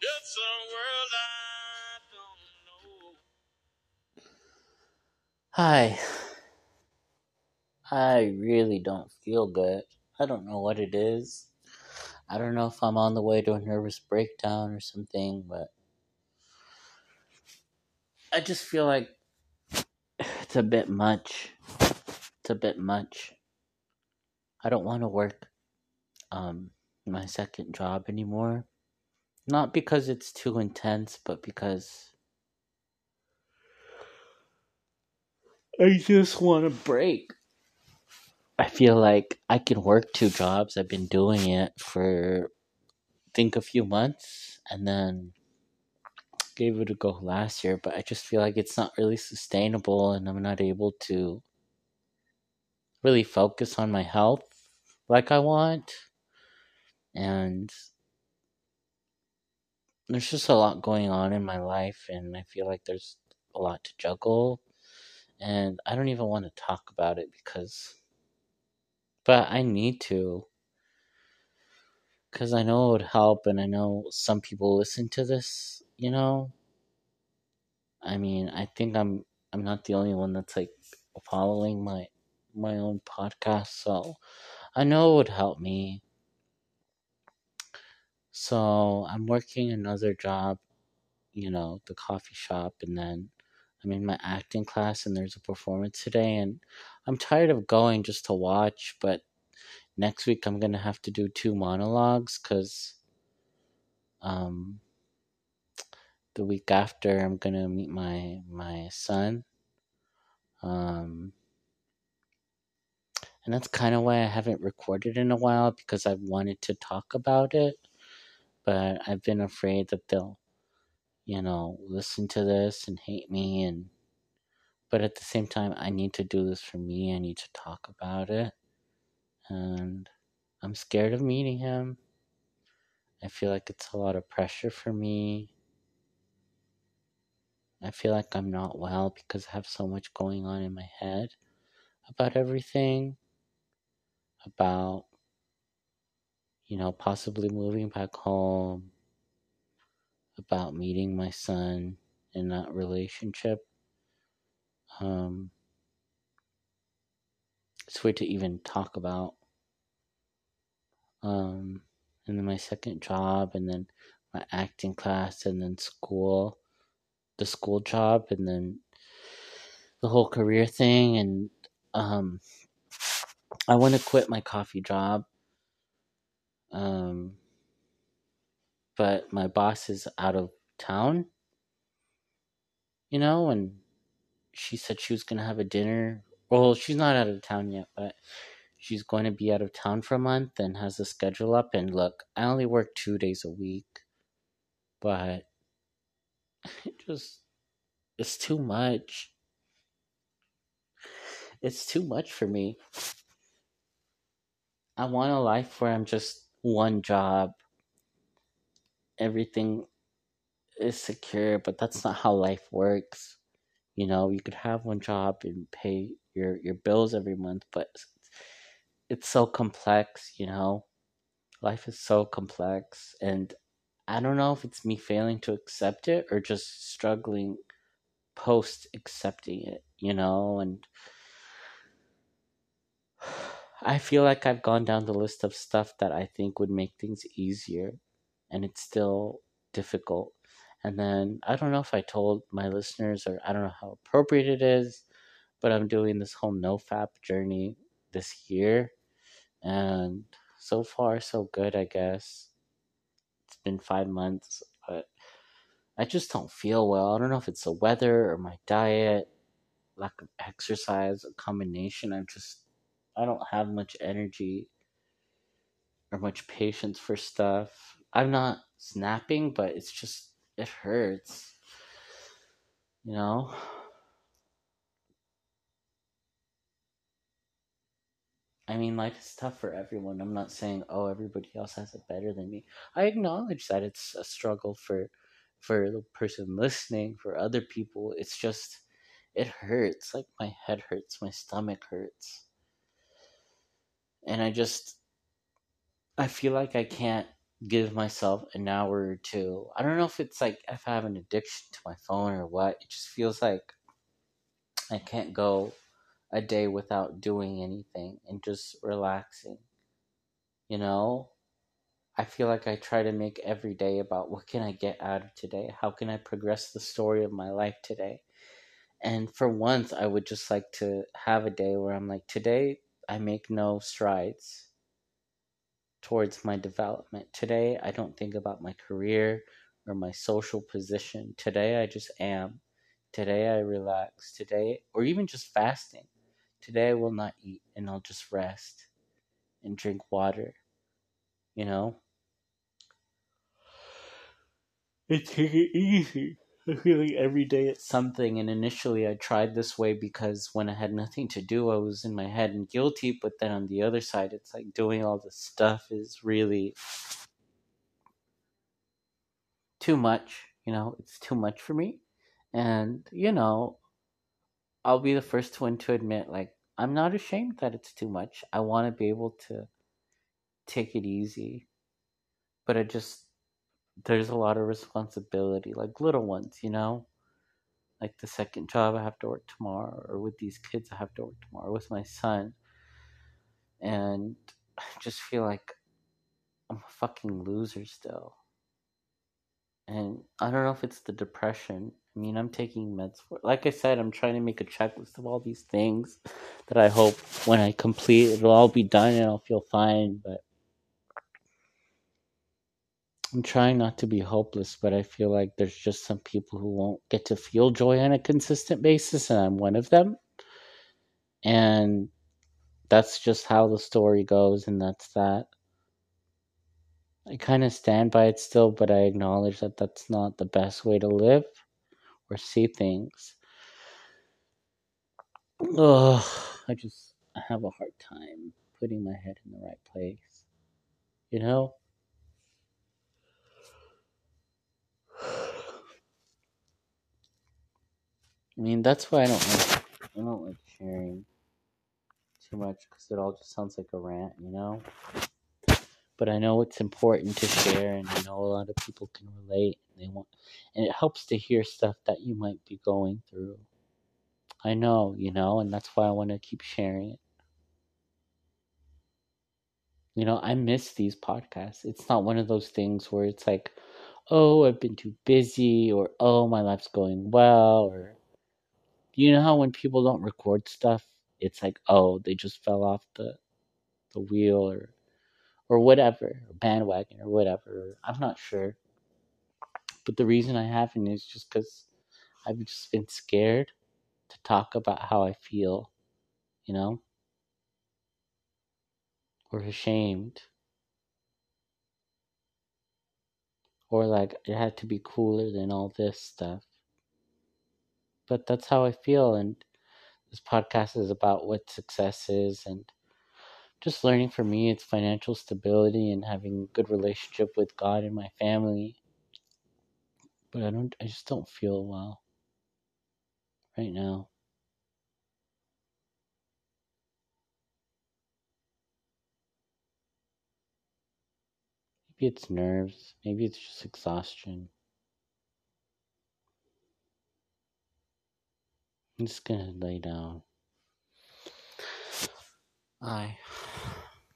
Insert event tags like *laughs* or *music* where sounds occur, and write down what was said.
It's a world I don't know. Hi. I really don't feel good. I don't know what it is. I don't know if I'm on the way to a nervous breakdown or something, but I just feel like it's a bit much. It's a bit much. I don't want to work um my second job anymore. Not because it's too intense, but because I just want a break. I feel like I can work two jobs. I've been doing it for I think a few months and then gave it a go last year, but I just feel like it's not really sustainable and I'm not able to really focus on my health like I want. And there's just a lot going on in my life and I feel like there's a lot to juggle and I don't even want to talk about it because but I need to because I know it would help, and I know some people listen to this. You know, I mean, I think I'm I'm not the only one that's like following my my own podcast, so I know it would help me. So I'm working another job, you know, the coffee shop, and then I'm in my acting class, and there's a performance today, and I'm tired of going just to watch, but next week I'm gonna have to do two monologues because um, the week after I'm gonna meet my my son. Um, and that's kind of why I haven't recorded in a while because I've wanted to talk about it, but I've been afraid that they'll, you know, listen to this and hate me and but at the same time I need to do this for me. I need to talk about it. And I'm scared of meeting him. I feel like it's a lot of pressure for me. I feel like I'm not well because I have so much going on in my head about everything, about, you know, possibly moving back home, about meeting my son in that relationship. Um, it's weird to even talk about. Um, and then my second job, and then my acting class, and then school, the school job, and then the whole career thing. And um, I want to quit my coffee job. Um, but my boss is out of town, you know, and she said she was going to have a dinner. Well, she's not out of town yet, but she's going to be out of town for a month and has the schedule up. And look, I only work two days a week, but it *laughs* just, it's too much. It's too much for me. I want a life where I'm just one job. Everything is secure, but that's not how life works. You know, you could have one job and pay your your bills every month, but it's so complex, you know. Life is so complex and I don't know if it's me failing to accept it or just struggling post accepting it, you know, and I feel like I've gone down the list of stuff that I think would make things easier and it's still difficult. And then I don't know if I told my listeners or I don't know how appropriate it is, but I'm doing this whole nofap journey this year. And so far, so good, I guess. It's been five months, but I just don't feel well. I don't know if it's the weather or my diet, lack of exercise, a combination. I'm just, I don't have much energy or much patience for stuff. I'm not snapping, but it's just, it hurts. You know? I mean, life is tough for everyone. I'm not saying, oh, everybody else has it better than me. I acknowledge that it's a struggle for for the person listening, for other people. It's just it hurts. Like my head hurts, my stomach hurts. And I just I feel like I can't give myself an hour or two. I don't know if it's like if I have an addiction to my phone or what. It just feels like I can't go a day without doing anything and just relaxing. You know? I feel like I try to make every day about what can I get out of today? How can I progress the story of my life today? And for once, I would just like to have a day where I'm like, today I make no strides towards my development. Today I don't think about my career or my social position. Today I just am. Today I relax. Today, or even just fasting. Today I will not eat and I'll just rest and drink water. You know? And take it easy. Like every day it's something. And initially I tried this way because when I had nothing to do, I was in my head and guilty. But then on the other side, it's like doing all this stuff is really too much. You know, it's too much for me. And, you know, I'll be the first one to admit, like, I'm not ashamed that it's too much. I want to be able to take it easy. But I just, there's a lot of responsibility, like little ones, you know? Like the second job I have to work tomorrow, or with these kids I have to work tomorrow, with my son. And I just feel like I'm a fucking loser still. And I don't know if it's the depression. I mean, I'm taking meds for it. Like I said, I'm trying to make a checklist of all these things *laughs* that I hope when I complete, it'll all be done and I'll feel fine. But I'm trying not to be hopeless, but I feel like there's just some people who won't get to feel joy on a consistent basis, and I'm one of them. And that's just how the story goes, and that's that. I kind of stand by it still, but I acknowledge that that's not the best way to live or see things. Ugh, I just I have a hard time putting my head in the right place. You know? I mean, that's why I don't like I don't like sharing too much because it all just sounds like a rant, you know. But I know it's important to share, and I know a lot of people can relate. And they want, and it helps to hear stuff that you might be going through. I know, you know, and that's why I want to keep sharing it. You know, I miss these podcasts. It's not one of those things where it's like, oh, I've been too busy, or oh, my life's going well, or you know how when people don't record stuff, it's like, oh, they just fell off the the wheel or or whatever, or bandwagon or whatever. I'm not sure. But the reason I haven't is just because I've just been scared to talk about how I feel, you know? Or ashamed. Or like it had to be cooler than all this stuff. But that's how I feel, and this podcast is about what success is and just learning for me it's financial stability and having a good relationship with God and my family. But I don't I just don't feel well right now. Maybe it's nerves, maybe it's just exhaustion. I'm just gonna lay down. I